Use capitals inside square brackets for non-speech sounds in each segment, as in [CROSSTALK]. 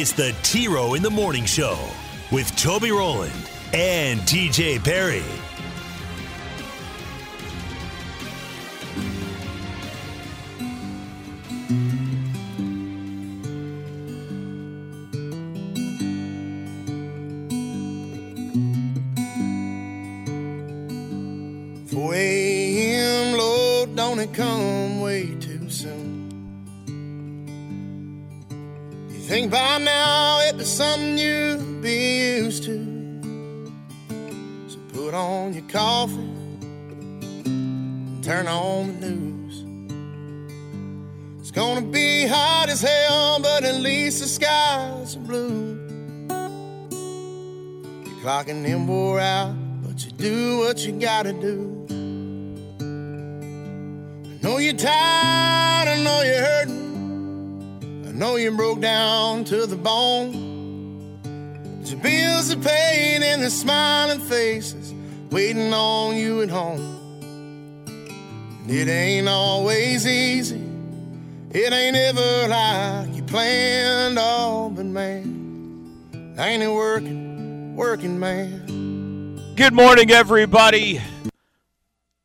it's the T Row in the Morning Show with Toby Rowland and TJ Perry. But at least the skies are blue. Your clock and them wore out, but you do what you gotta do. I know you're tired, I know you're hurting. I know you broke down to the bone. But your bills are paid and the smiling faces waiting on you at home. And it ain't always easy. It ain't ever like you planned, all, but man, ain't it working, working man? Good morning, everybody.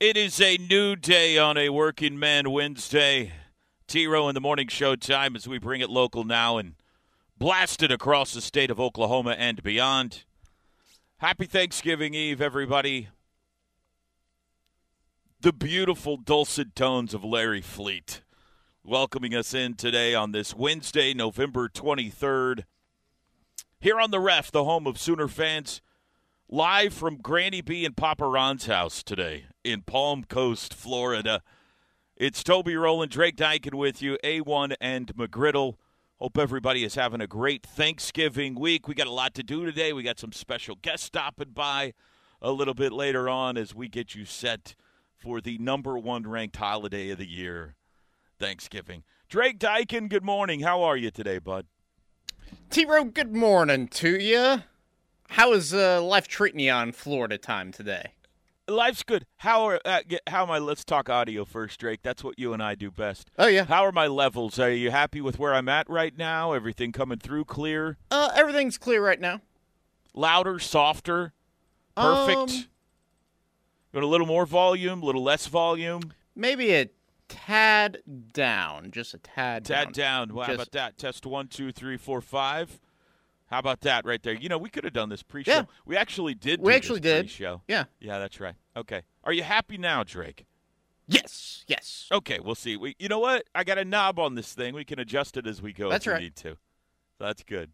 It is a new day on a working man Wednesday. T Row in the morning show time as we bring it local now and blast it across the state of Oklahoma and beyond. Happy Thanksgiving Eve, everybody. The beautiful dulcet tones of Larry Fleet welcoming us in today on this Wednesday, November 23rd. Here on the ref, the home of Sooner fans, live from Granny B and Papa Ron's house today in Palm Coast, Florida. It's Toby Rowland, Drake Dykin with you, A1 and McGriddle. Hope everybody is having a great Thanksgiving week. We got a lot to do today. We got some special guests stopping by a little bit later on as we get you set for the number one ranked holiday of the year, Thanksgiving. Drake Dykin, good morning. How are you today, bud? T Row, good morning to you. How is uh, life treating you on Florida time today? Life's good. How are uh, get- how am I? Let's talk audio first, Drake. That's what you and I do best. Oh yeah, How are my levels? Are you happy with where I'm at right now? Everything coming through clear? uh, everything's clear right now. Louder, softer, perfect. Um, a little more volume, a little less volume? maybe a tad down, just a tad, Tad down. Well, how Just- about that? Test one, two, three, four, five. How about that right there? You know, we could have done this pre-show. Yeah. We actually did. We actually did. pre-show. Yeah. Yeah, that's right. Okay. Are you happy now, Drake? Yes, yes. Okay, we'll see. We, you know what? I got a knob on this thing. We can adjust it as we go That's if we right. need to. That's good.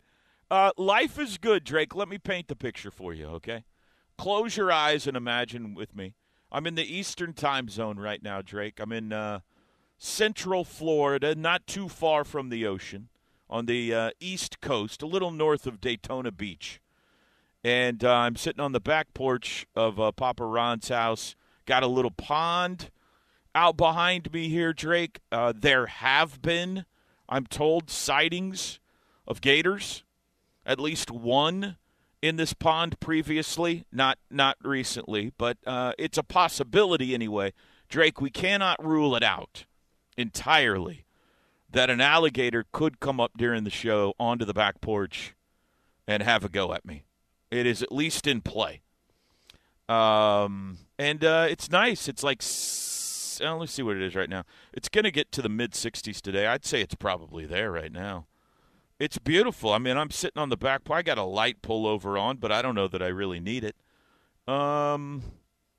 Uh, life is good, Drake. Let me paint the picture for you, okay? Close your eyes and imagine with me. I'm in the Eastern time zone right now, Drake. I'm in uh, Central Florida, not too far from the ocean, on the uh, East Coast, a little north of Daytona Beach. And uh, I'm sitting on the back porch of uh, Papa Ron's house. Got a little pond out behind me here, Drake. Uh, there have been, I'm told, sightings of gators. At least one in this pond previously, not not recently, but uh, it's a possibility anyway. Drake, we cannot rule it out entirely that an alligator could come up during the show onto the back porch and have a go at me. It is at least in play. Um, and uh, it's nice. It's like, uh, let's see what it is right now. It's going to get to the mid 60s today. I'd say it's probably there right now. It's beautiful. I mean, I'm sitting on the back. I got a light pullover on, but I don't know that I really need it. Um,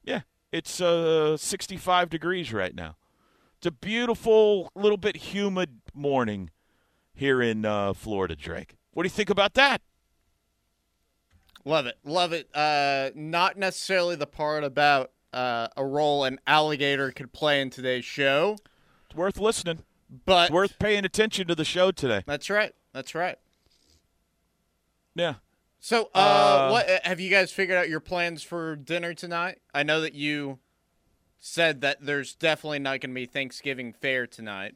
yeah, it's uh 65 degrees right now. It's a beautiful, little bit humid morning here in uh, Florida, Drake. What do you think about that? Love it, love it. Uh, not necessarily the part about uh, a role an alligator could play in today's show, It's worth listening. but It's worth paying attention to the show today. That's right. That's right. Yeah. So, uh, Uh, what uh, have you guys figured out your plans for dinner tonight? I know that you said that there's definitely not going to be Thanksgiving fare tonight.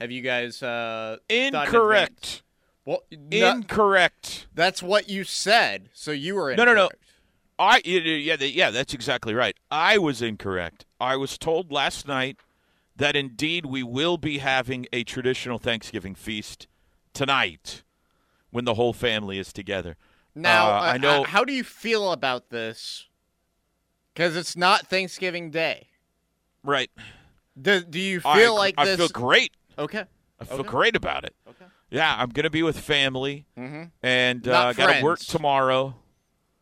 Have you guys uh? Incorrect. Well, no, Incorrect. that's what you said. So you were No, no, no. I yeah yeah yeah that's exactly right. I was incorrect. I was told last night that indeed we will be having a traditional Thanksgiving feast tonight when the whole family is together. Now, Uh, uh, I know- how do you feel about this? Because it's not Thanksgiving Day. Right. Do, do you feel agree- like I this? feel great. Okay. I feel Okay. great about it. Okay. Yeah, I'm gonna be with family Mm-hmm. and uh, got to work tomorrow.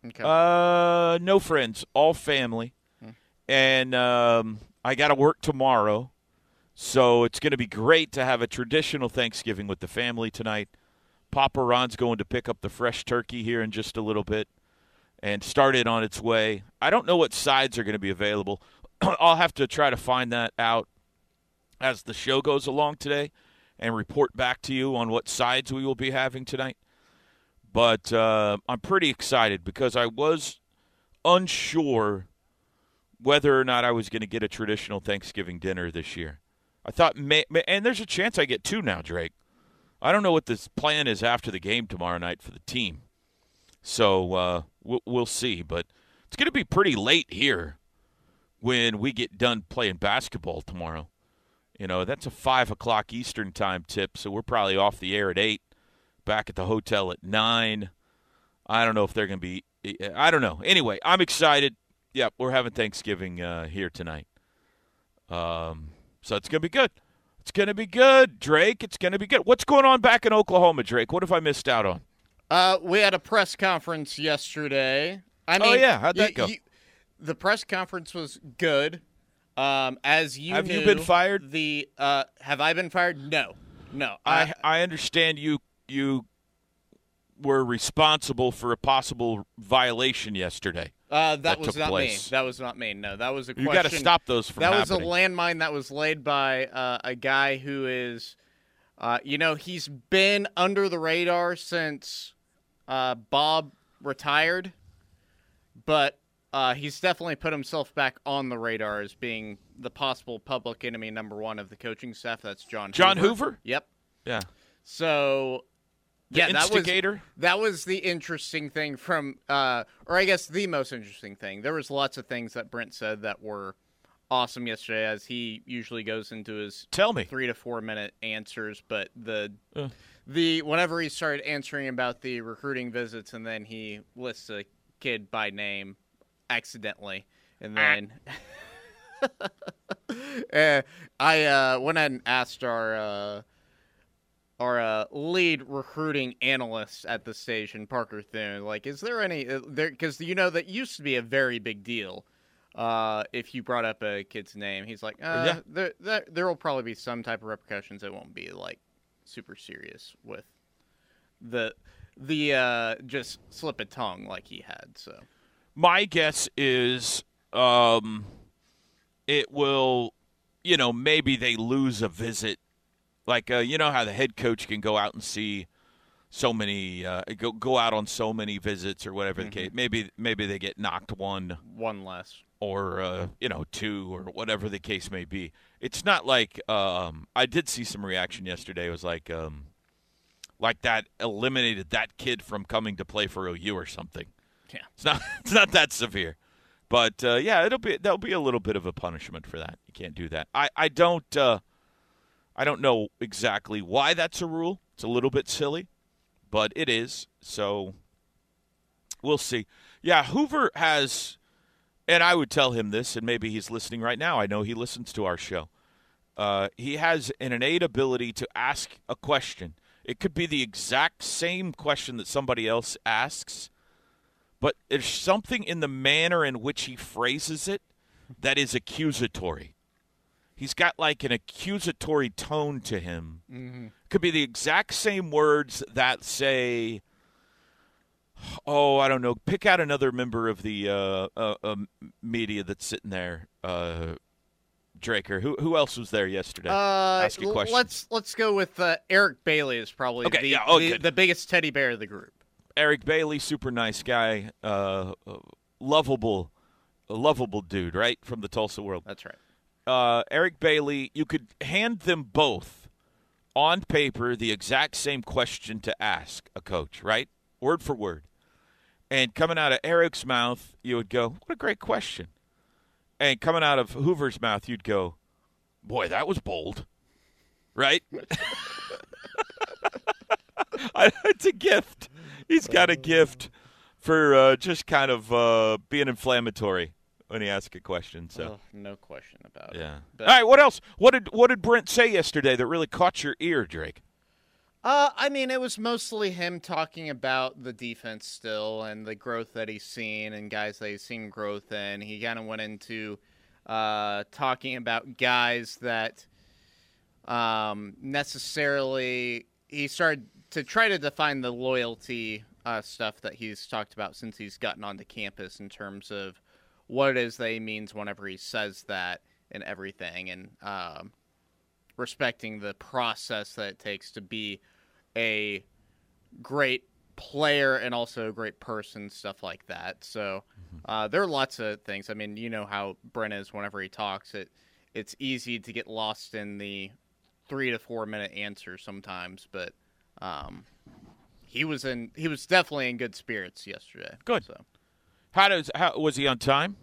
Okay. Uh, no friends, all family, Hmm. and um, I got to work tomorrow, so it's going to be great to have a traditional Thanksgiving with the family tonight. Papa Ron's going to pick up the fresh turkey here in just a little bit, and start it on its way. I don't know what sides are going to be available. [CLEARS THROAT] I'll have to try to find that out as the show goes along today, and report back to you on what sides we will be having tonight but uh, I'm pretty excited because I was unsure whether or not I was going to get a traditional Thanksgiving dinner this year. I thought, may, and there's a chance I get two now, Drake. I don't know what this plan is after the game tomorrow night for the team, so uh, we'll, we'll see. But it's going to be pretty late here when we get done playing basketball tomorrow. You know, that's a five o'clock Eastern time tip, so we're probably off the air at eight back at the hotel at nine. I don't know if they're going to be. I don't know. Anyway, I'm excited. Yep, we're having Thanksgiving uh, here tonight. Um, so it's going to be good. It's going to be good, Drake. It's going to be good. What's going on back in Oklahoma, Drake? What have I missed out on? Uh, we had a press conference yesterday. I Oh, yeah, how'd that you- go? you- the press conference was good. Um, as you Have you been fired? The uh, have I been fired? No, no. I I understand you you were responsible for a possible violation yesterday. uh, that, that was not place. me. That was not me. No, that was a You got to stop those from that was a landmine that was laid by uh, a guy who is, uh, you know, he's been under the radar since uh, Bob retired, but uh, he's definitely put himself back on the radar as being the possible public enemy number one of the coaching staff. That's John. John Hoover? Yep. yeah. So. The yeah, that was instigator? that was the interesting thing from, uh, or I guess the most interesting thing. There was lots of things that Brent said that were awesome yesterday, as he usually goes into his Tell me. three to four minute answers. But the Uh. the whenever he started answering about the recruiting visits, and then he lists a kid by name accidentally, and then. uh, [LAUGHS] I uh, went ahead and asked our uh, our uh, lead recruiting analyst at the station, Parker Thune, like, is there any uh, there? Because you know that used to be a very big deal. Uh, if you brought up a kid's name, he's like, uh, Yeah. there, there, there will probably be some type of repercussions. It won't be like super serious with the the uh, just slip of tongue like he had. So My guess is um, it will, you know, maybe they lose a visit. Like, uh, you know how the head coach can go out and see so many, uh, go go out on so many visits or whatever the case. Maybe maybe they get knocked one one less. or uh, you know two or whatever the case may be. It's not like um, I did see some reaction yesterday. It was like um, like that eliminated that kid from coming to play for OU or something. Yeah. It's not [LAUGHS] it's not that severe, but uh, yeah, it'll be there'll be a little bit of a punishment for that. You can't do that. I I don't uh, I don't know exactly why that's a rule. It's a little bit silly, but it is. So we'll see. Yeah, Hoover has, and I would tell him this, and maybe he's listening right now. I know he listens to our show. Uh, he has an innate ability to ask a question. It could be the exact same question that somebody else asks, but there's something in the manner in which he phrases it that is accusatory. He's got like an accusatory tone to him. Mm-hmm. Could be the exact same words that say, "Oh, I don't know." Pick out another member of the uh, uh, uh, media that's sitting there. Uh, Draker. Who who else was there yesterday? Uh, Ask a l- question. Let's let's go with uh, Eric Bailey is probably Okay, the, yeah, oh, the, the biggest teddy bear of the group. Eric Bailey, super nice guy, lovable, lovable dude, right from the Tulsa world. That's right. Uh, Eric Bailey, you could hand them both on paper the exact same question to ask a coach, right? Word for word. And coming out of Eric's mouth, you would go, What a great question. And coming out of Hoover's mouth, you'd go, Boy, that was bold. Right? [LAUGHS] It's a gift. He's got a gift for uh, just kind of uh, being inflammatory when he asks a question. So. Oh, no question about it. Yeah. But- All right. What else? What did What did Brent say yesterday that really caught your ear, Drake? Uh, I mean, it was mostly him talking about the defense still and the growth that he's seen and guys that he's seen growth in. He kind of went into uh, talking about guys that um, necessarily he started to try to define the loyalty uh, stuff that he's talked about since he's gotten onto campus in terms of what it is that he means whenever he says that and everything, and um, respecting the process that it takes to be a great player and also a great person, stuff like that. So uh, there are lots of things. I mean, you know how Brent is whenever he talks. It it's easy to get lost in the three to four minute answer sometimes, but um, he was in he was definitely in good spirits yesterday. Good. So How does How was he on time?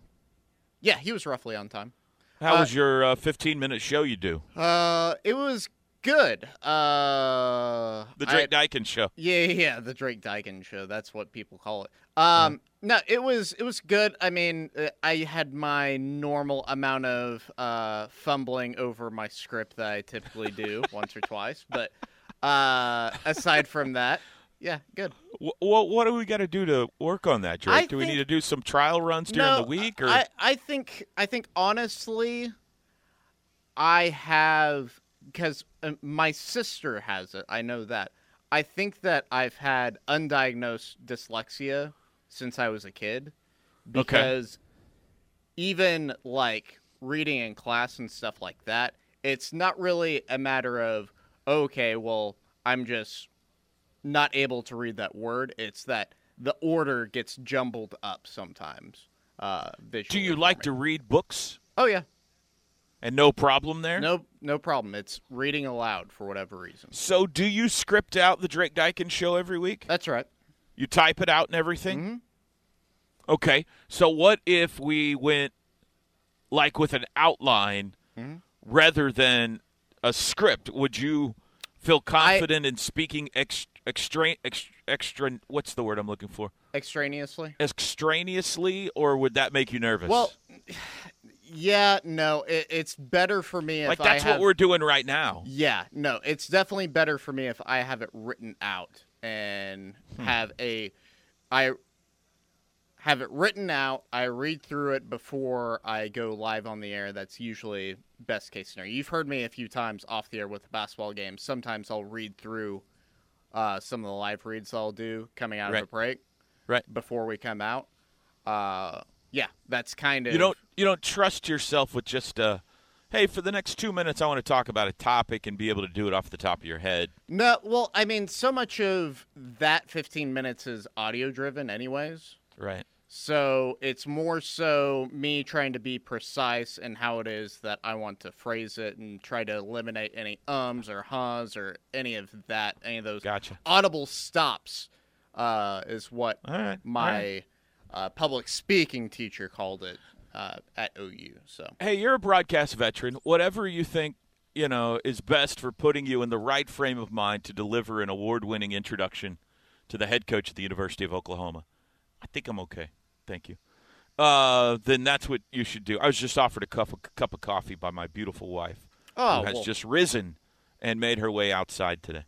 yeah, he was roughly on time. How Uh, was your uh, 15 minute show you do? Uh, it was good. Uh, The I- Drake Dykin show. Yeah, yeah, the Drake Dykin show. That's what people call it. Um, no, it was it was good. I mean, uh, I had my normal amount of uh, fumbling over my script that I typically do [LAUGHS] once or twice, but uh, aside from that, yeah, good. What What do we got to do to work on that, Drake? I do we think- need to do some trial runs during no, the week, or I, I think I think honestly, I have because uh, my sister has it. I know that. I think that I've had undiagnosed dyslexia since I was a kid Okay. because even like reading in class and stuff like that, it's not really a matter of okay, well, I'm just not able to read that word. It's that the order gets jumbled up sometimes. Uh, do you like to read books? Oh yeah, And no problem there. no, no problem. It's reading aloud for whatever reason. So, do you script out the Drake Dykin show every week? That's right. You type it out and everything? Mhm. Okay. So what if we went like with an outline Mhm. rather than a script? Would you feel confident in speaking ex, extra, ex, extra what's the word I'm looking for? Extraneously. Extraneously or would that make you nervous? Well, yeah, no, it, it's better for me if like I that's have. what we're doing right now. Yeah, no, it's definitely better for me if I have it written out and Hmm. have a I have it written out, I read through it before I go live on the air. That's usually best case scenario. You've heard me a few times off the air with the basketball games. Sometimes I'll read through uh, some of the live reads I'll do coming out Right. of a break Right. before we come out. Uh, yeah, that's kind of You don't you don't trust yourself with just uh hey, for the next 2 minutes I want to talk about a topic and be able to do it off the top of your head. No, well, I mean, so much of that 15 minutes is audio driven, anyways. Right. So it's more so me trying to be precise in how it is that I want to phrase it and try to eliminate any ums or huhs or any of that, any of those Gotcha. audible stops, uh, is what right. my right. uh, public speaking teacher called it uh, at OU. So hey, you're a broadcast veteran. Whatever you think, you know, is best for putting you in the right frame of mind to deliver an award-winning introduction to the head coach at the University of Oklahoma. I think I'm okay. Thank you. Uh, then that's what you should do. I was just offered a cup of, cup of coffee by my beautiful wife, oh, who has well, just risen and made her way outside today.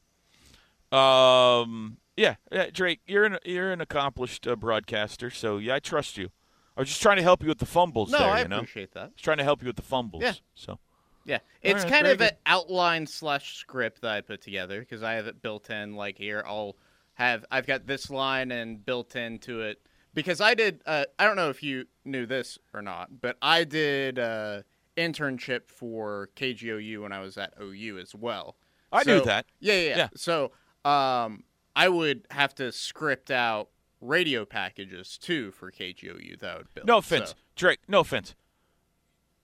Um, yeah, Drake, you're an you're an accomplished uh, broadcaster, so yeah, I trust you. I was just trying to help you with the fumbles no, there, I you know. appreciate that. Just trying to help you with the fumbles. Yeah. So Yeah, it's right, kind of an outline slash script that I put together because I have it built in. Like here, I'll have I've got this line and built into it because I did. Uh, I don't know if you knew this or not, but I did uh, internship for KGOU when I was at OU as well. I knew that. Yeah, yeah, yeah. Yeah. So, um, I would have to script out radio packages too for KGOU that would build. No offense, So, Drake. No offense.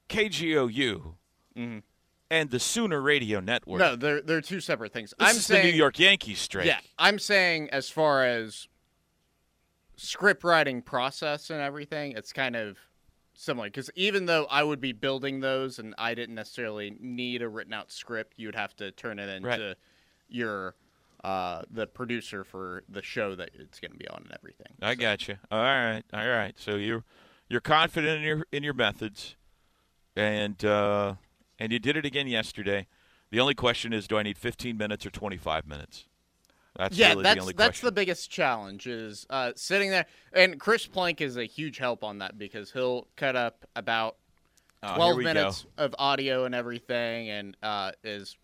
KGOU Mhm. and the Sooner Radio Network. no, they're they're two separate things. this I'm is saying the New York Yankees, Drake. Yeah, I'm saying as far as script writing process and everything, it's kind of similar because even though I would be building those and I didn't necessarily need a written out script, you'd have to turn it into Right. your uh, the producer for the show that it's going to be on and everything. I got you. All right, all right. So you're you're confident in your in your methods, and uh, and you did it again yesterday. The only question is, do I need 15 minutes or 25 minutes? That's yeah, really that's the only that's question. the biggest challenge is uh, sitting there, and Chris Plank is a huge help on that because he'll cut up about Oh, 12 go. minutes of audio and everything and uh, is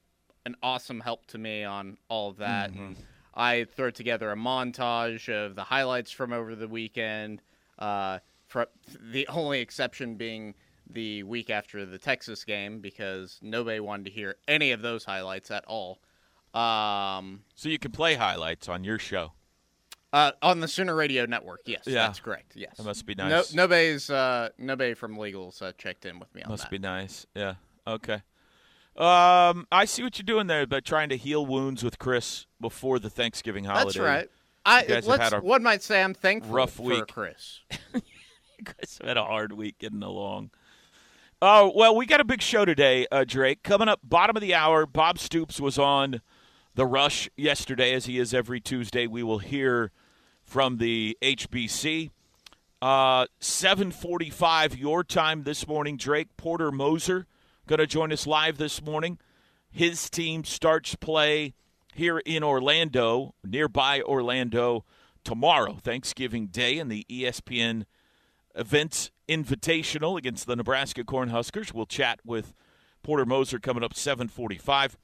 an awesome help to me on all of that Mm-hmm. i throw together a montage of the highlights from over the weekend uh, for the only exception being the week after the texas game because nobody wanted to hear any of those highlights at all um, So you can play highlights on your show. uh, on the Sooner Radio Network, yes, Yeah. that's correct. Yes, That must be No, nice. nobody's uh, nobody from legals uh, checked in with me on Must that. be nice. Yeah. Okay. Um, I see what you're doing there, but trying to heal wounds with Chris before the Thanksgiving holiday. That's right. I You guys have let's, had a one might say I'm thankful rough for week. Chris. [LAUGHS] Have had a hard week getting along. Oh, well, we got a big show today, uh, Drake. Coming up, bottom of the hour, Bob Stoops was on The Rush yesterday, as he is every Tuesday. We will hear from the HBC. Uh, 745 your time this morning, Drake. Porter Moser going to join us live this morning. His team starts play here in Orlando, nearby Orlando, tomorrow, Thanksgiving Day, in the ESPN Events Invitational against the Nebraska Cornhuskers. We'll chat with Porter Moser coming up 745.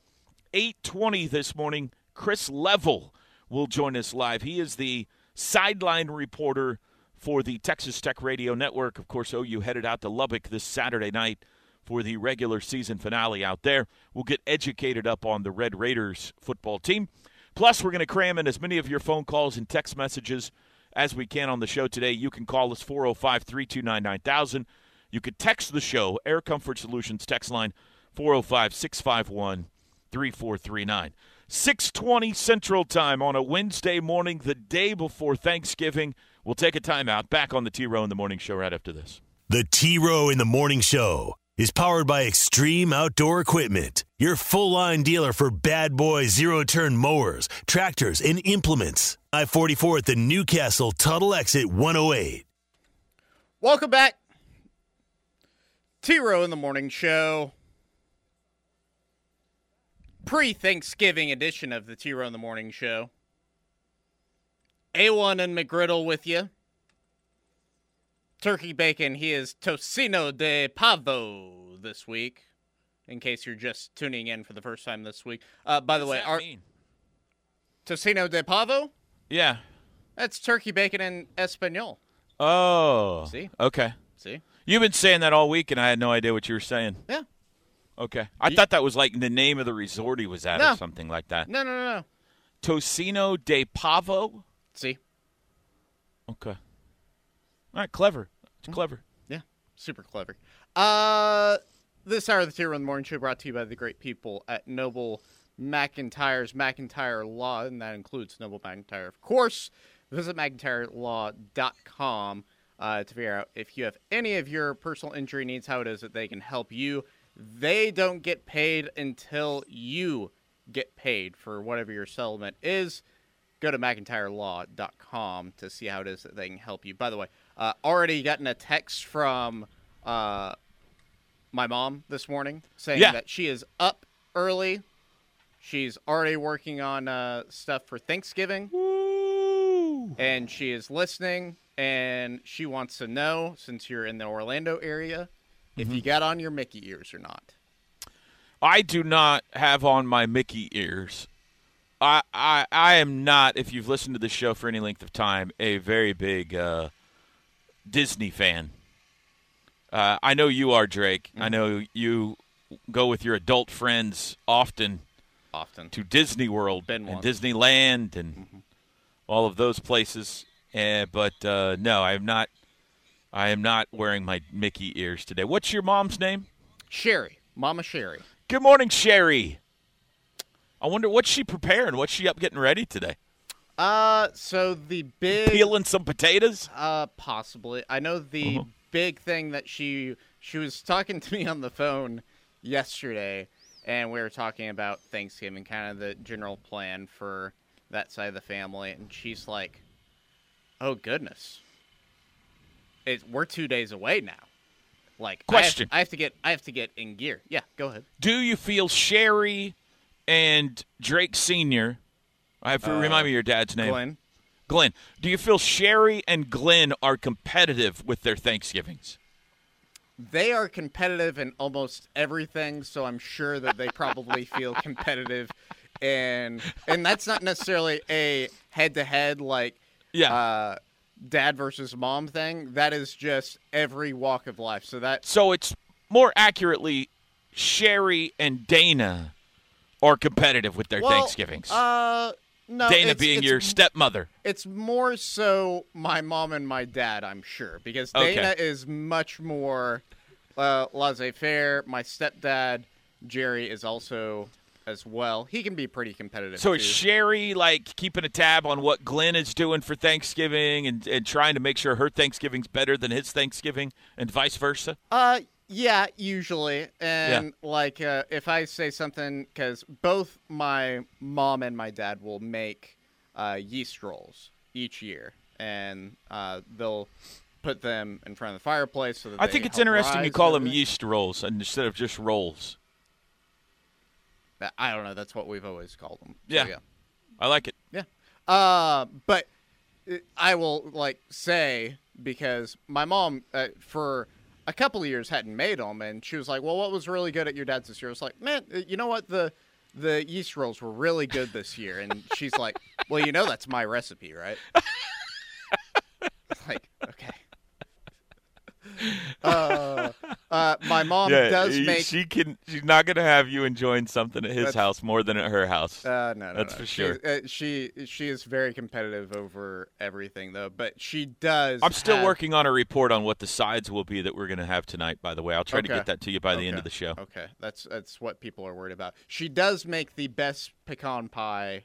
820 this morning, Chris Level will join us live. He is the sideline reporter for the Texas Tech Radio Network. Of course, OU headed out to Lubbock this Saturday night for the regular season finale out there. We'll get educated up on the Red Raiders football team. Plus, we're going to cram in as many of your phone calls and text messages as we can on the show today. You can call us 405 329 9000. You could text the show, Air Comfort Solutions text line 405 651 3439. 620 Central Time on a Wednesday morning, the day before Thanksgiving. We'll take a timeout. Back on the T Row in the Morning Show right after this. The T Row in the Morning Show is powered by Extreme Outdoor Equipment, your full line dealer for bad boy zero turn mowers, tractors, and implements. I 44 at the Newcastle Tuttle Exit 108. Welcome back. T Row in the Morning Show. Pre Thanksgiving edition of the T Row in the Morning Show. A1 and McGriddle with you. Turkey bacon, he is Tocino de Pavo this week. In case you're just tuning in for the first time this week. Uh, by the way, our Tocino de Pavo? Yeah. That's turkey bacon in Espanol. Oh. See? Okay. See? You've been saying that all week, and I had no idea what you were saying. Yeah. Okay. I thought that was like the name of the resort he was at No. or something like that. No, no, no, no. Tocino de Pavo? See? Okay. All right, clever. It's clever. Yeah, super clever. Uh, this hour of the T Row in Morning Show brought to you by the great people at Noble McIntyre's McIntyre Law, and that includes Noble McIntyre, of course. Visit McIntyreLaw.com uh, to figure out if you have any of your personal injury needs, how it is that they can help you. They don't get paid until you get paid for whatever your settlement is go to McIntyreLaw.com to see how it is that they can help you. By the way, uh, already gotten a text from uh, my mom this morning saying Yeah. that she is up early. She's already working on uh, stuff for Thanksgiving, Woo! and she is listening. And she wants to know, since you're in the Orlando area, if you got on your Mickey ears or not. I do not have on my Mickey ears. I, I I am not, if you've listened to the show for any length of time, a very big uh, Disney fan. Uh, I know you are, Drake. I know you go with your adult friends often Often. to Disney World and. Disneyland and all of those places. Uh, but uh, no, I am not. I am not wearing my Mickey ears today. What's your mom's name? Sherry, Mama Sherry. Good morning, Sherry. I wonder what's she preparing. What's she up getting ready today? Uh, so the big Peeling some potatoes. Uh, possibly. I know the Uh-huh. big thing that she she was talking to me on the phone yesterday, and we were talking about Thanksgiving, kind of the general plan for that side of the family, and she's like, "Oh goodness, it we're two days away now." Like, I have- Question. I have, to get I have to get in gear. Yeah, go ahead. Do you feel Sherry and Drake Senior? I have to remind me your dad's name. Glenn. Glenn. Do you feel Sherry and Glenn are competitive with their Thanksgivings? They are competitive in almost everything, so I'm sure that they probably [LAUGHS] feel competitive, and and that's not necessarily a head-to-head like Yeah. uh, dad versus mom thing. That is just every walk of life. So that So it's more accurately, Sherry and Dana are competitive with their well, Thanksgivings. Uh, no, Dana it's- being it's your stepmother. It's more so my mom and my dad, I'm sure, because Okay. Dana is much more uh, laissez-faire. My stepdad Jerry is also as well. He can be pretty competitive. So too. is Sherry like keeping a tab on what Glenn is doing for Thanksgiving and, and trying to make sure her Thanksgiving's better than his Thanksgiving and vice versa? Uh, yeah, usually. And like, uh, if I say something, because both my mom and my dad will make uh, yeast rolls each year, and uh, they'll put them in front of the fireplace. So that I think it's interesting you call them yeast rolls instead of just rolls. I don't know. That's what we've always called them. So, Yeah. yeah. I like it. Yeah. Uh, but I will like say because my mom uh, for a couple of years hadn't made them, and she was like, "Well, what was really good at your dad's this year?" I was like, "Man, uh, you know what the the yeast rolls were really good this year," and she's like, "Well, you know that's my recipe, right?" [LAUGHS] like, okay. [LAUGHS] Uh, uh, my mom does make she can. She's not going to have you enjoying something at his house more than at her house. Uh, no, no, That's no. for She- sure. uh, She, she is very competitive over everything though, but she does. I'm still have- working on a report on what the sides will be that we're going to have tonight. By the way, I'll try to get that to you by the end of the show. Okay, that's that's what people are worried about. She does make the best pecan pie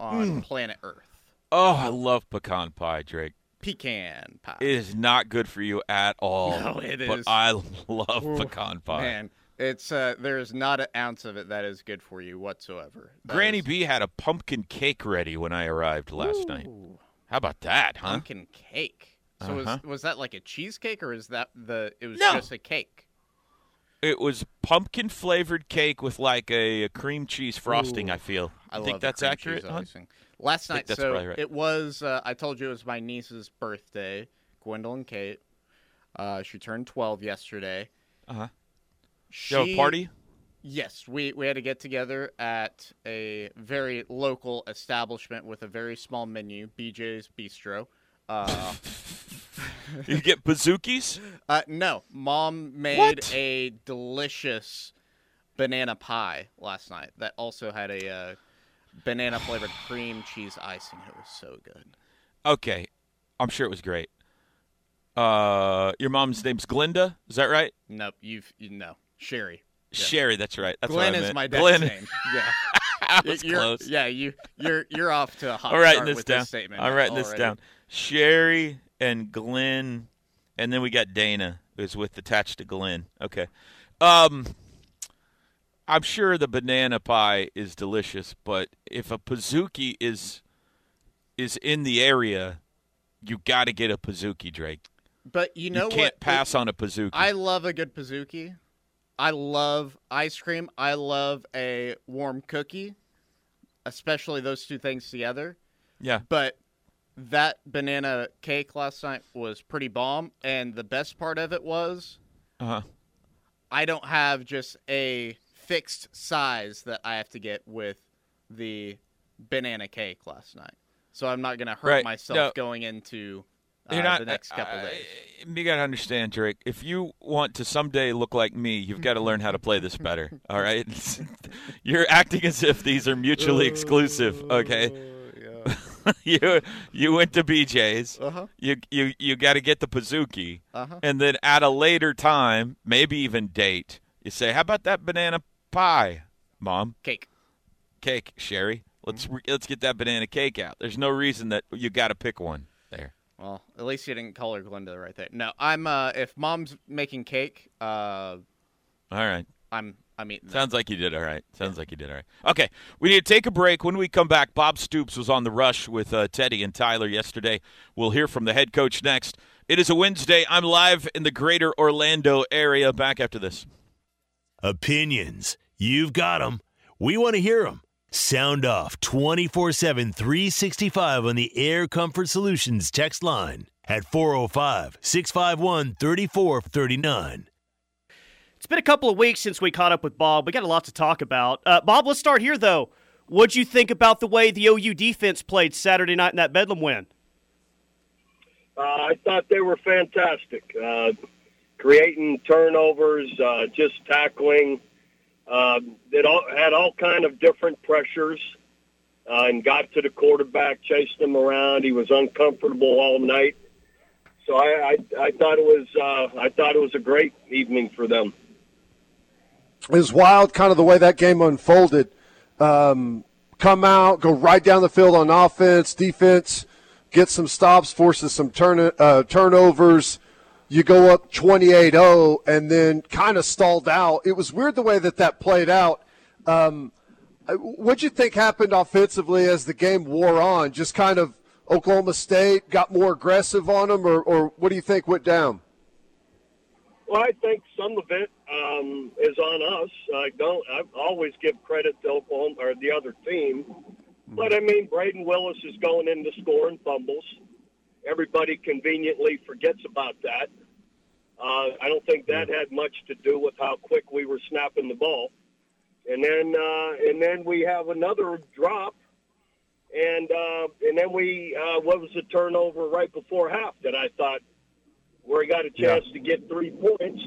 on Mm. planet Earth. Oh, I love pecan pie, Drake. Pecan pie. It is not good for you at all. [LAUGHS] No, it But is. I love pecan pie. Man, it's uh, there is not an ounce of it that is good for you whatsoever. That Granny is- B had a pumpkin cake ready when I arrived last night. How about that, huh? pumpkin cake. So Uh-huh. was was that like a cheesecake or is that the? It was No. just a cake. It was pumpkin flavored cake with like a, a cream cheese frosting. I feel. I think love the that's accurate. icing. Last night, so right. it was. Uh, I told you it was my niece's birthday, Gwendolyn Kate. Uh, she turned twelve yesterday. Uh-huh. She, You party? Yes, we we had to get together at a very local establishment with a very small menu, BJ's Bistro. Uh, you get Pizookies? [LAUGHS] uh, no, mom made What? a delicious banana pie last night that also had a uh, banana flavored cream cheese icing. It was so good. Okay, I'm sure it was great. Uh, your mom's name's Glinda. Is that right? Nope, you've you know Sherry. Yeah. Sherry. That's right. That's Glenn is my dad's Glenn. name. [LAUGHS] Yeah, you're, close. Yeah, you you're you're off to a hot [LAUGHS] start this with down. this statement. I'm writing this down. Sherry and Glenn, and then we got Dana, who's with attached to Glenn. Okay. Um, I'm sure the banana pie is delicious, but if a Pizookie is is in the area, you got to get a Pizookie, Drake. But you know you can't what? pass on a Pizookie. I love a good Pizookie. I love ice cream. I love a warm cookie, especially those two things together. yeah. But that banana cake last night was pretty bomb, and the best part of it was Uh-huh. I don't have just a fixed size that I have to get with the banana cake last night. So I'm not going to hurt Right. myself No. going into uh, You're not the next couple uh, days. You got to understand, Drake. If you want to someday look like me, you've got to learn how to play this better. [LAUGHS] All right, [LAUGHS] you're acting as if these are mutually exclusive. Okay, [LAUGHS] you you went to BJ's. Uh-huh. You you you got to get the Pizookie, Uh-huh. and then at a later time, maybe even date, you say, "How about that banana pie, Mom? Cake. Cake, Sherry. Let's re- let's get that banana cake out." There's no reason that you got to pick one there. Well, at least you didn't call her Glenda right there. No, I'm. Uh, if mom's making cake, uh, All right. I'm. I'm eating. that. Sounds like you did all right. Sounds like you did all right. Okay, we need to take a break. When we come back, Bob Stoops was on the rush with uh, Teddy and Tyler yesterday. We'll hear from the head coach next. It is a Wednesday. I'm live in the greater Orlando area. Back after this. Opinions. You've got them. We want to hear them. Sound off 24 7, 365 on the Air Comfort Solutions text line at 405 651 3439. It's been a couple of weeks since we caught up with Bob. We got a lot to talk about. Uh, Bob, let's start here, though. What'd you think about the way the OU defense played Saturday night in that Bedlam win? Uh, I thought they were fantastic. Uh, creating turnovers, uh, just tackling. Uh, it all had all kind of different pressures, uh, and got to the quarterback, chased him around. He was uncomfortable all night. So I, I, I thought it was uh, I thought it was a great evening for them. It was wild, kind of the way that game unfolded. Um, come out, go right down the field on offense, defense, get some stops, forces some turn, uh, turnovers. You go up 28-0 and then kind of stalled out. It was weird the way that that played out. Um, what'd you think happened offensively as the game wore on? Just kind of Oklahoma State got more aggressive on them, or, or what do you think went down? Well, I think some of it um, is on us. I don't. I always give credit to Oklahoma or the other team, but I mean, Brayden Willis is going into scoring fumbles. Everybody conveniently forgets about that. Uh, I don't think that had much to do with how quick we were snapping the ball. And then, uh, and then we have another drop, and uh, and then we uh, what was the turnover right before half that I thought where he got a chance to get three points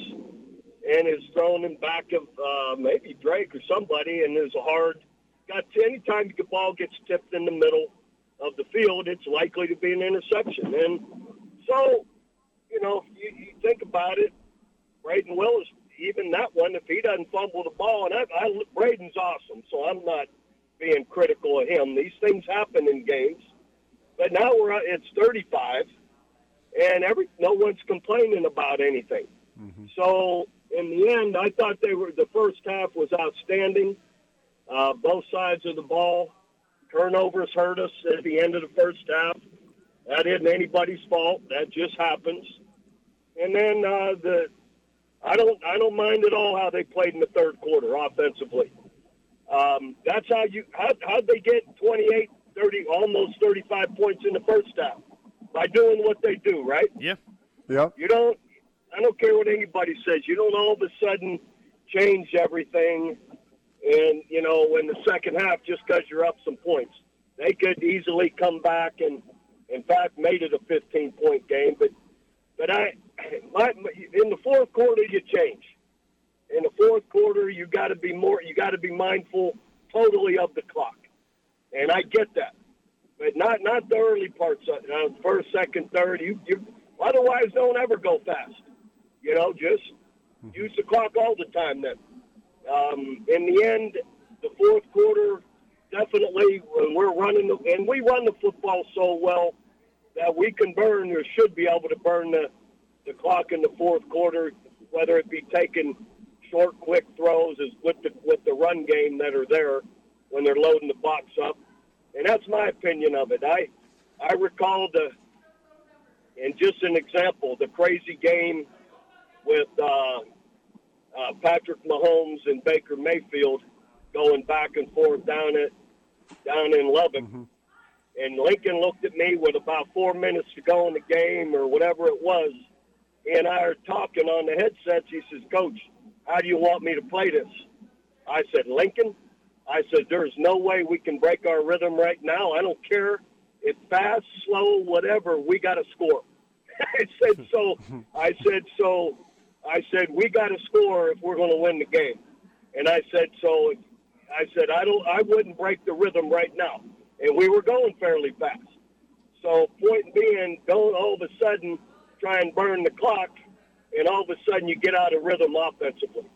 and is thrown in back of uh, maybe Drake or somebody, and there's a hard. Got anytime the ball gets tipped in the middle of the field, it's likely to be an interception. And so, you know, you, you think about it, Brayden Willis, even that one, if he doesn't fumble the ball, and I, I, Brayden's awesome, so I'm not being critical of him. These things happen in games, but now we're at, it's 35 and every no one's complaining about anything. So in the end, I thought they were the first half was outstanding. Uh, both sides of the ball, turnovers hurt us at the end of the first half. That isn't anybody's fault. That just happens. And then uh, the I don't I don't mind at all how they played in the third quarter offensively. Um, that's how you how how'd they get 28, 30, almost 35 points in the first half by doing what they do, right? Yeah. Yeah. You don't. I don't care what anybody says. You don't all of a sudden change everything, and you know in the second half just because you're up some points. They could easily come back and, in fact, made it a 15 point game. But, but I, [CLEARS THROAT] my, in the fourth quarter you change. In the fourth quarter you got to be more. You got to be mindful totally of the clock, and I get that but not not the early parts, uh, first, second, third. You, you otherwise don't ever go fast. You know, just use the clock all the time. Then, um, in the end, the fourth quarter definitely when we're running the, and we run the football so well that we can burn or should be able to burn the the clock in the fourth quarter, whether it be taking short, quick throws as with the with the run game that are there when they're loading the box up and that's my opinion of it. I I recall the, and just an example, the crazy game with uh, uh, Patrick Mahomes and Baker Mayfield going back and forth down at down in Lubbock. And Lincoln looked at me with about four minutes to go in the game or whatever it was. He and I are talking on the headsets. He says, Coach, how do you want me to play this? I said, Lincoln, I said, there's no way we can break our rhythm right now. I don't care if fast, slow, whatever, we got to score. [LAUGHS] I said, [LAUGHS] so, I said, so, I said, we got to score if we're going to win the game. And I said, so, I said, I don't, I wouldn't break the rhythm right now. and we were going fairly fast. So, point being, don't all of a sudden try and burn the clock, and all of a sudden you get out of rhythm offensively.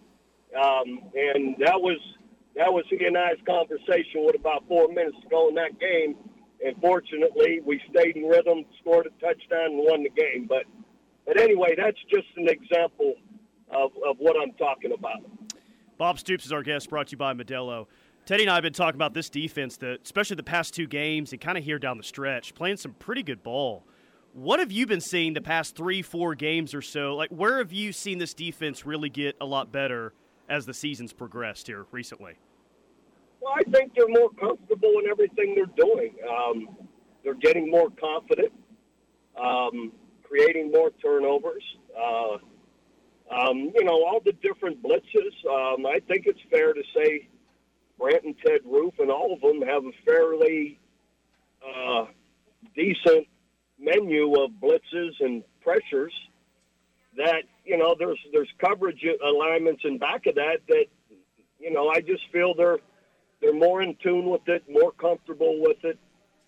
Um, and that was that was he and I's conversation with about four minutes to go in that game. And fortunately, we stayed in rhythm, scored a touchdown, and won the game. But but anyway, that's just an example of, of what I'm talking about. Bob Stoops is our guest, brought to you by Modelo. Teddy and I have been talking about this defense, that, especially the past two games and kind of here down the stretch, playing some pretty good ball. What have you been seeing the past three, four games or so? Like, where have you seen this defense really get a lot better as the season's progressed here recently? Well, I think they're more comfortable in everything they're doing. Um, they're getting more confident, um, creating more turnovers. Uh, um, you know, all the different blitzes. Um, I think it's fair to say Brent and Ted Roof and all of them have a fairly uh, decent menu of blitzes and pressures that you know there's there's coverage alignments in back of that that you know I just feel they're they're more in tune with it, more comfortable with it,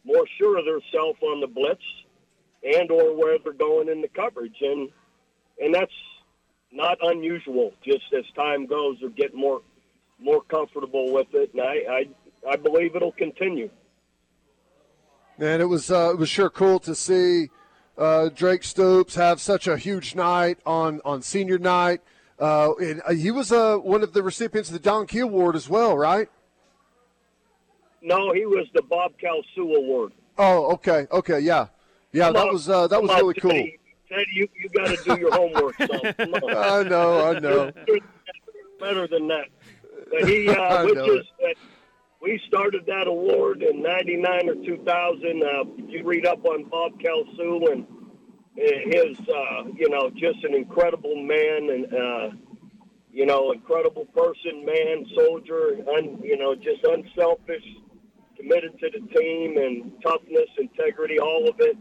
more sure of themselves on the blitz and or where they're going in the coverage and and that's not unusual just as time goes they're getting more more comfortable with it and I I, I believe it'll continue. Man, it was uh, it was sure cool to see uh, Drake Stoops have such a huge night on on senior night. Uh, and uh, he was uh, one of the recipients of the Don Key Award as well, right? No, he was the Bob Kalsu Award. Oh, okay, okay, yeah, yeah. Come that on, was uh, that was come on, really cool. Teddy. Teddy, you you got to do your homework. [LAUGHS] On. I know, I know. better than that. But he, [LAUGHS] uh, I which know is we started that award in '99 or 2000. Uh, you read up on Bob Kalsu and his, uh, you know, just an incredible man and uh, you know, incredible person, man, soldier, un, you know, just unselfish, committed to the team and toughness, integrity, all of it.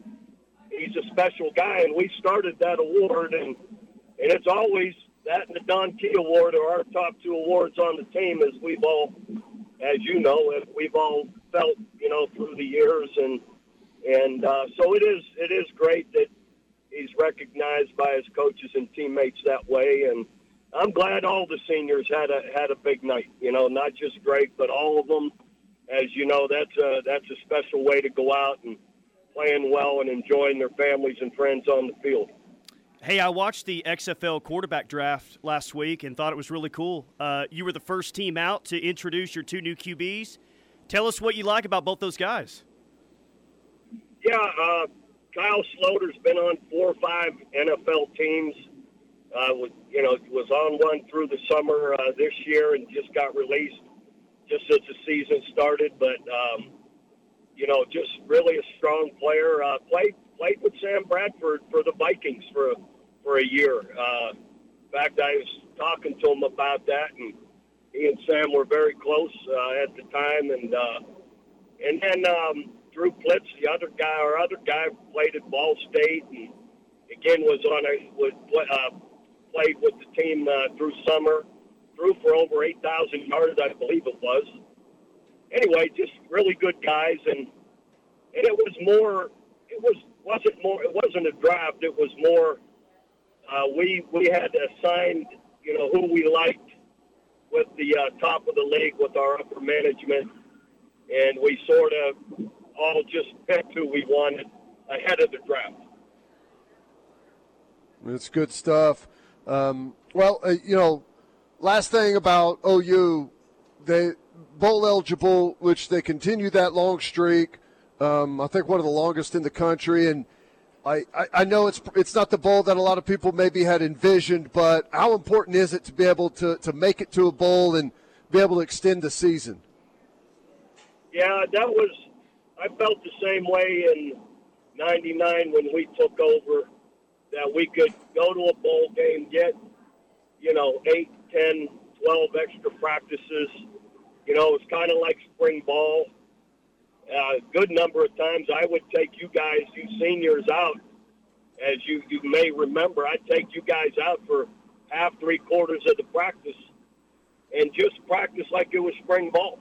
He's a special guy, and we started that award, and and it's always that and the Don Key Award are our top two awards on the team, as we've all, as you know, we've all felt, you know, through the years, and and uh, so it is it is great that he's recognized by his coaches and teammates that way, and I'm glad all the seniors had a had a big night. You know, not just Drake, but all of them. As you know, that's a that's a special way to go out and playing well and enjoying their families and friends on the field. Hey, I watched the XFL quarterback draft last week and thought it was really cool. Uh, you were the first team out to introduce your two new QBs. Tell us what you like about both those guys. Yeah, uh, Kyle Sloter's been on four or five NFL teams. Uh, was, you know, was on one through the summer uh, this year and just got released just as the season started. But um, you know, just really a strong player. Uh, played played with Sam Bradford for the Vikings for for a year. Uh, in fact, I was talking to him about that, and he and Sam were very close uh, at the time. And uh, and then um, Drew Plitt, the other guy, our other guy, played at Ball State, and again was on a was uh, played with the team uh, through summer. Threw for over eight thousand yards, I believe it was. Anyway, just really good guys, and and it was more. It was wasn't more. It wasn't a draft. It was more. Uh, we we had assigned, you know, who we liked with the uh, top of the league with our upper management, and we sort of all just picked who we wanted ahead of the draft. It's good stuff. Um, well, uh, you know, last thing about OU, they bowl eligible, which they continue that long streak. Um, I think one of the longest in the country, and I, I, I know it's it's not the bowl that a lot of people maybe had envisioned, but how important is it to be able to, to make it to a bowl and be able to extend the season? Yeah, that was. I felt the same way in '99 when we took over. That we could go to a bowl game, get you know eight, ten, twelve extra practices. You know, it's kind of like spring ball. A uh, good number of times, I would take you guys, you seniors, out. As you you may remember, I'd take you guys out for half, three quarters of the practice, and just practice like it was spring ball.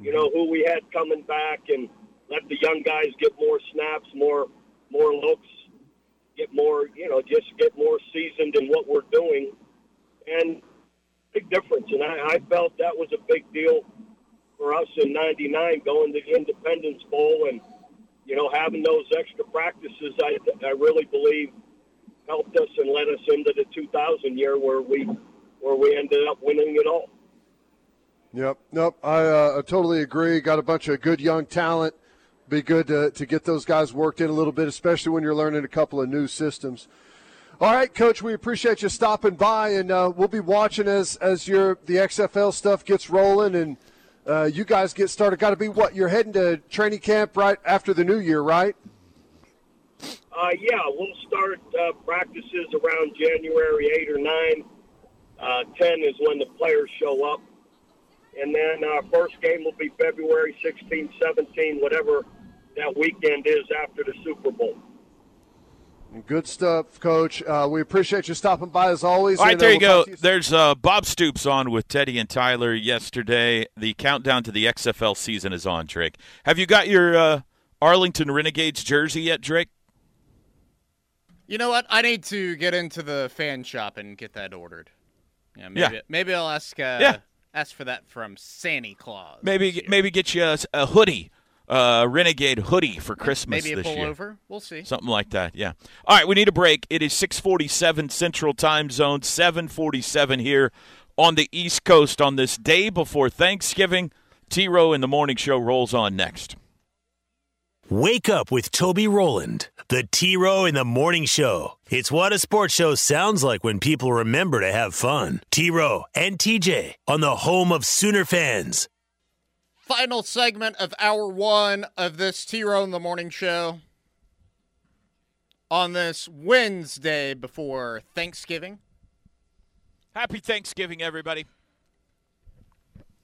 You know who we had coming back, and let the young guys get more snaps, more more looks, get more, you know, just get more seasoned in what we're doing, and big difference. And I, I felt that was a big deal for us in '99 going to the Independence Bowl and you know having those extra practices. I I really believe helped us and led us into the 2000 year where we where we ended up winning it all. Yep. Nope. I, uh, I totally agree. Got a bunch of good young talent. Be good to, to get those guys worked in a little bit, especially when you're learning a couple of new systems. All right, Coach. We appreciate you stopping by, and uh, we'll be watching as as your the XFL stuff gets rolling and uh, you guys get started. Got to be what you're heading to training camp right after the new year, right? Uh, yeah, we'll start uh, practices around January 8 or 9. Uh, 10 is when the players show up. And then our first game will be February 16, 17, whatever that weekend is after the Super Bowl. Good stuff, Coach. Uh, we appreciate you stopping by as always. All right, there you we'll go. you. There's uh, Bob Stoops on with Teddy and Tyler yesterday. The countdown to the XFL season is on, Drake. Have you got your uh, Arlington Renegades jersey yet, Drake? You know what? I need to get into the fan shop and get that ordered. Yeah, maybe, Yeah. maybe I'll ask uh, Yeah. ask for that from Santa Claus. Maybe maybe get you a, a hoodie, uh, Renegade hoodie for Christmas maybe a this year. pullover. We'll see. Something like that, yeah. All right, we need a break. It is 647 Central Time Zone, 747 here on the East Coast on this day before Thanksgiving. T-Row in the Morning Show rolls on next. Wake up with Toby Roland, the T Row in the Morning Show. It's what a sports show sounds like when people remember to have fun. T Row and TJ on the home of Sooner fans. Final segment of hour one of this T Row in the Morning Show on this Wednesday before Thanksgiving. Happy Thanksgiving, everybody.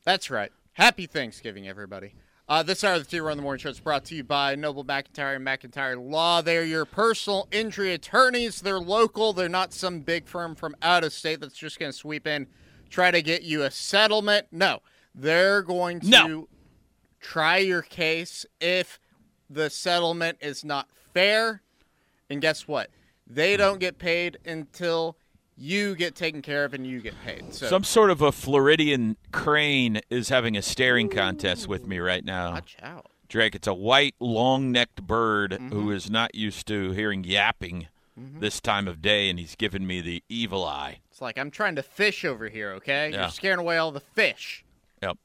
That's right. Happy Thanksgiving, everybody. Uh, this hour of the T Row in the Morning Show is brought to you by Noble McIntyre and McIntyre Law. They're your personal injury attorneys. They're local. They're not some big firm from out of state that's just going to sweep in, try to get you a settlement. No, they're going to No. Try your case if the settlement is not fair. And guess what? They don't get paid until you get taken care of and you get paid. So Some sort of a Floridian crane is having a staring contest with me right now. watch out. Drake, it's a white, long necked bird Mm-hmm. who is not used to hearing yapping this time of day, and he's giving me the evil eye. It's like I'm trying to fish over here, okay? Yeah. You're scaring away all the fish. Yep.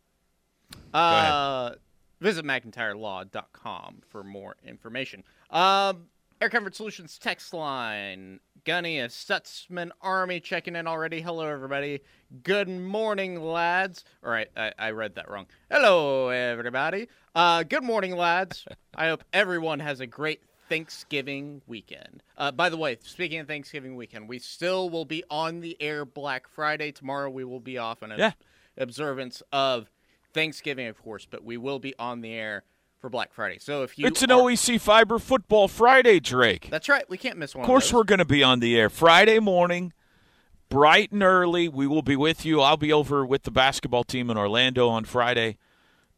Uh, visit McIntyreLaw.com for more information. Um, Air Comfort Solutions text line. Gunny of Stutzman Army checking in already. Hello, everybody. Good morning, lads. All right, I, I read that wrong. Hello, everybody. Uh, good morning, lads. [LAUGHS] I hope everyone has a great Thanksgiving weekend. Uh, by the way, speaking of Thanksgiving weekend, we still will be on the air Black Friday. Tomorrow we will be off in Yeah. observance of Thanksgiving, of course, but we will be on the air for Black Friday. So if you it's an are- OEC Fiber Football Friday, Drake. That's right. We can't miss one. Of course, of we're going to be on the air Friday morning, bright and early. We will be with you. I'll be over with the basketball team in Orlando on Friday,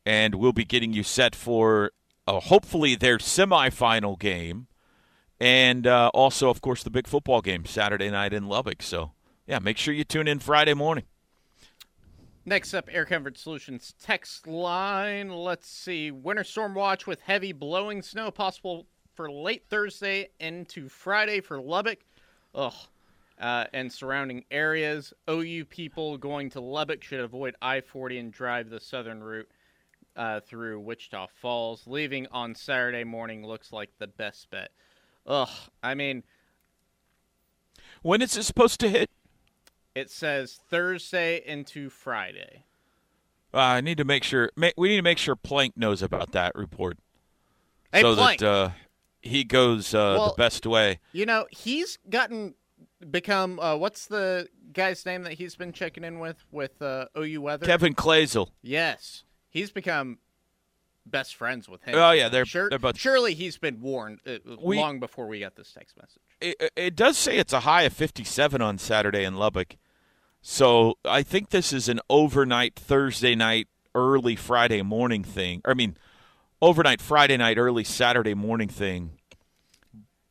and we'll be getting you set for uh, hopefully their semifinal game, and uh, also, of course, the big football game Saturday night in Lubbock. So, yeah, make sure you tune in Friday morning. Next up, Air Comfort Solutions text line. Let's see. Winter storm watch with heavy blowing snow possible for late Thursday into Friday for Lubbock. Ugh. Uh, and surrounding areas. OU people going to Lubbock should avoid I 40 and drive the southern route uh, through Wichita Falls. Leaving on Saturday morning looks like the best bet. Ugh. I mean, When is it supposed to hit? It says Thursday into Friday. Uh, I need to make sure. Ma- we need to make sure Plank knows about that report, Hey, so Plank. that uh, he goes uh, Well- the best way. You know, he's gotten become uh, what's the guy's name that he's been checking in with with uh, OU Weather? Kevin Kloesel. Yes, he's become best friends with him. Oh, yeah, they're- sure, they're both- surely he's been warned uh, We- long before we got this text message. It, it does say it's a high of 57 on Saturday in Lubbock. So I think this is an overnight Thursday night, early Friday morning thing. I mean, overnight Friday night, early Saturday morning thing,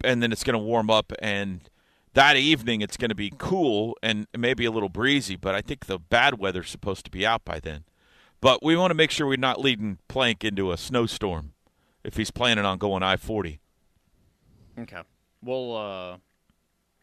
and then it's going to warm up and that evening it's going to be cool and maybe a little breezy, but I think the bad weather's supposed to be out by then. But we want to make sure we're not leading Plank into a snowstorm if he's planning on going I forty. Okay. Well, uh,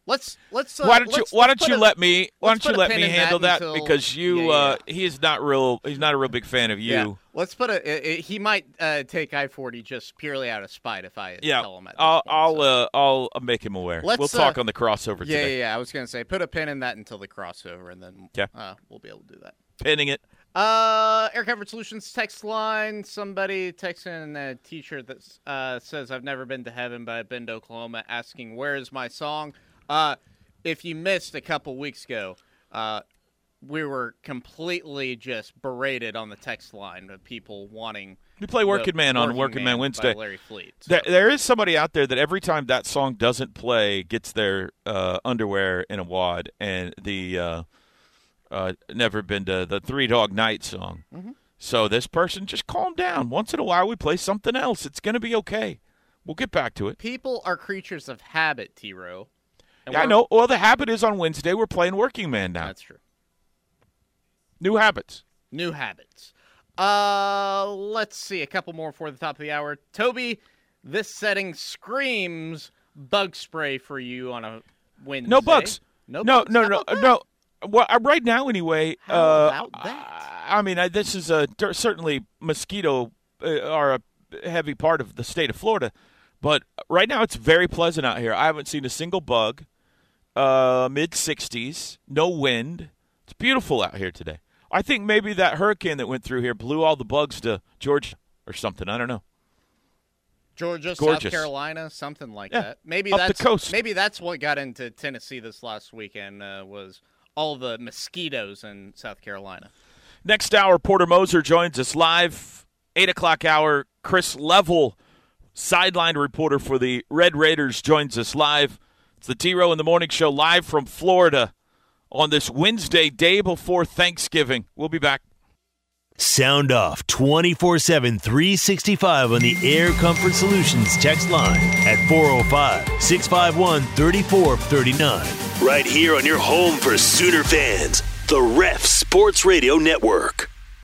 let's let's. Uh, why don't you let's- Why let's don't you a- let me Why don't you let me handle that, until- because you Yeah, yeah, uh, he is not real. He's not a real big fan of you. Yeah. Let's put a. i- i- he might uh, take I forty just purely out of spite if I Yeah, tell him. At I'll point, I'll so. uh, I'll make him aware. Let's, we'll talk uh, on the crossover yeah, today. yeah, yeah. I was gonna say put a pin in that until the crossover, and then Yeah. uh, we'll be able to do that. Pinning it. Uh, Air Comfort Solutions text line. Somebody texting a T-shirt that uh, says, "I've never been to heaven, but I've been to Oklahoma." Asking, "Where is my song?" Uh, if you missed a couple weeks ago, uh, we were completely just berated on the text line of people wanting. We play Working Man on Working Man by Wednesday. Larry Fleet. So- There, there is somebody out there that every time that song doesn't play, gets their uh, underwear in a wad, and the uh, never been to the Three Dog Night song. Mm-hmm. So this person, just calm down. Once in a while, we play something else. It's going to be okay. We'll get back to it. people are creatures of habit, T Row. Yeah, I know. Well, the habit is on Wednesday. We're playing Working Man now. That's true. New habits. New habits. Uh, let's see a couple more for the top of the hour. Toby, this setting screams bug spray for you on a Wednesday. No bugs. No, no, bugs? no, no, no. Well, uh, right now, anyway. How uh, about that? I mean, I, this is a certainly mosquito uh, are a heavy part of the state of Florida, but right now it's very pleasant out here. I haven't seen a single bug. Uh, Mid 60s, no wind. It's beautiful out here today. I think maybe that hurricane that went through here blew all the bugs to Georgia or something. I don't know. Georgia, gorgeous. South Carolina, something like Yeah, that. Maybe up the that's coast. maybe that's what got into Tennessee this last weekend uh, was all the mosquitoes in South Carolina. Next hour, Porter Moser joins us live. Eight o'clock hour, Chris Level, sideline reporter for the Red Raiders, joins us live. It's the T Row in the Morning Show live from Florida on this Wednesday, day before Thanksgiving. We'll be back. Sound off 24 7, 365 on the Air Comfort Solutions text line at 405 651 3439. Right here on your home for Sooner fans, the Ref Sports Radio Network.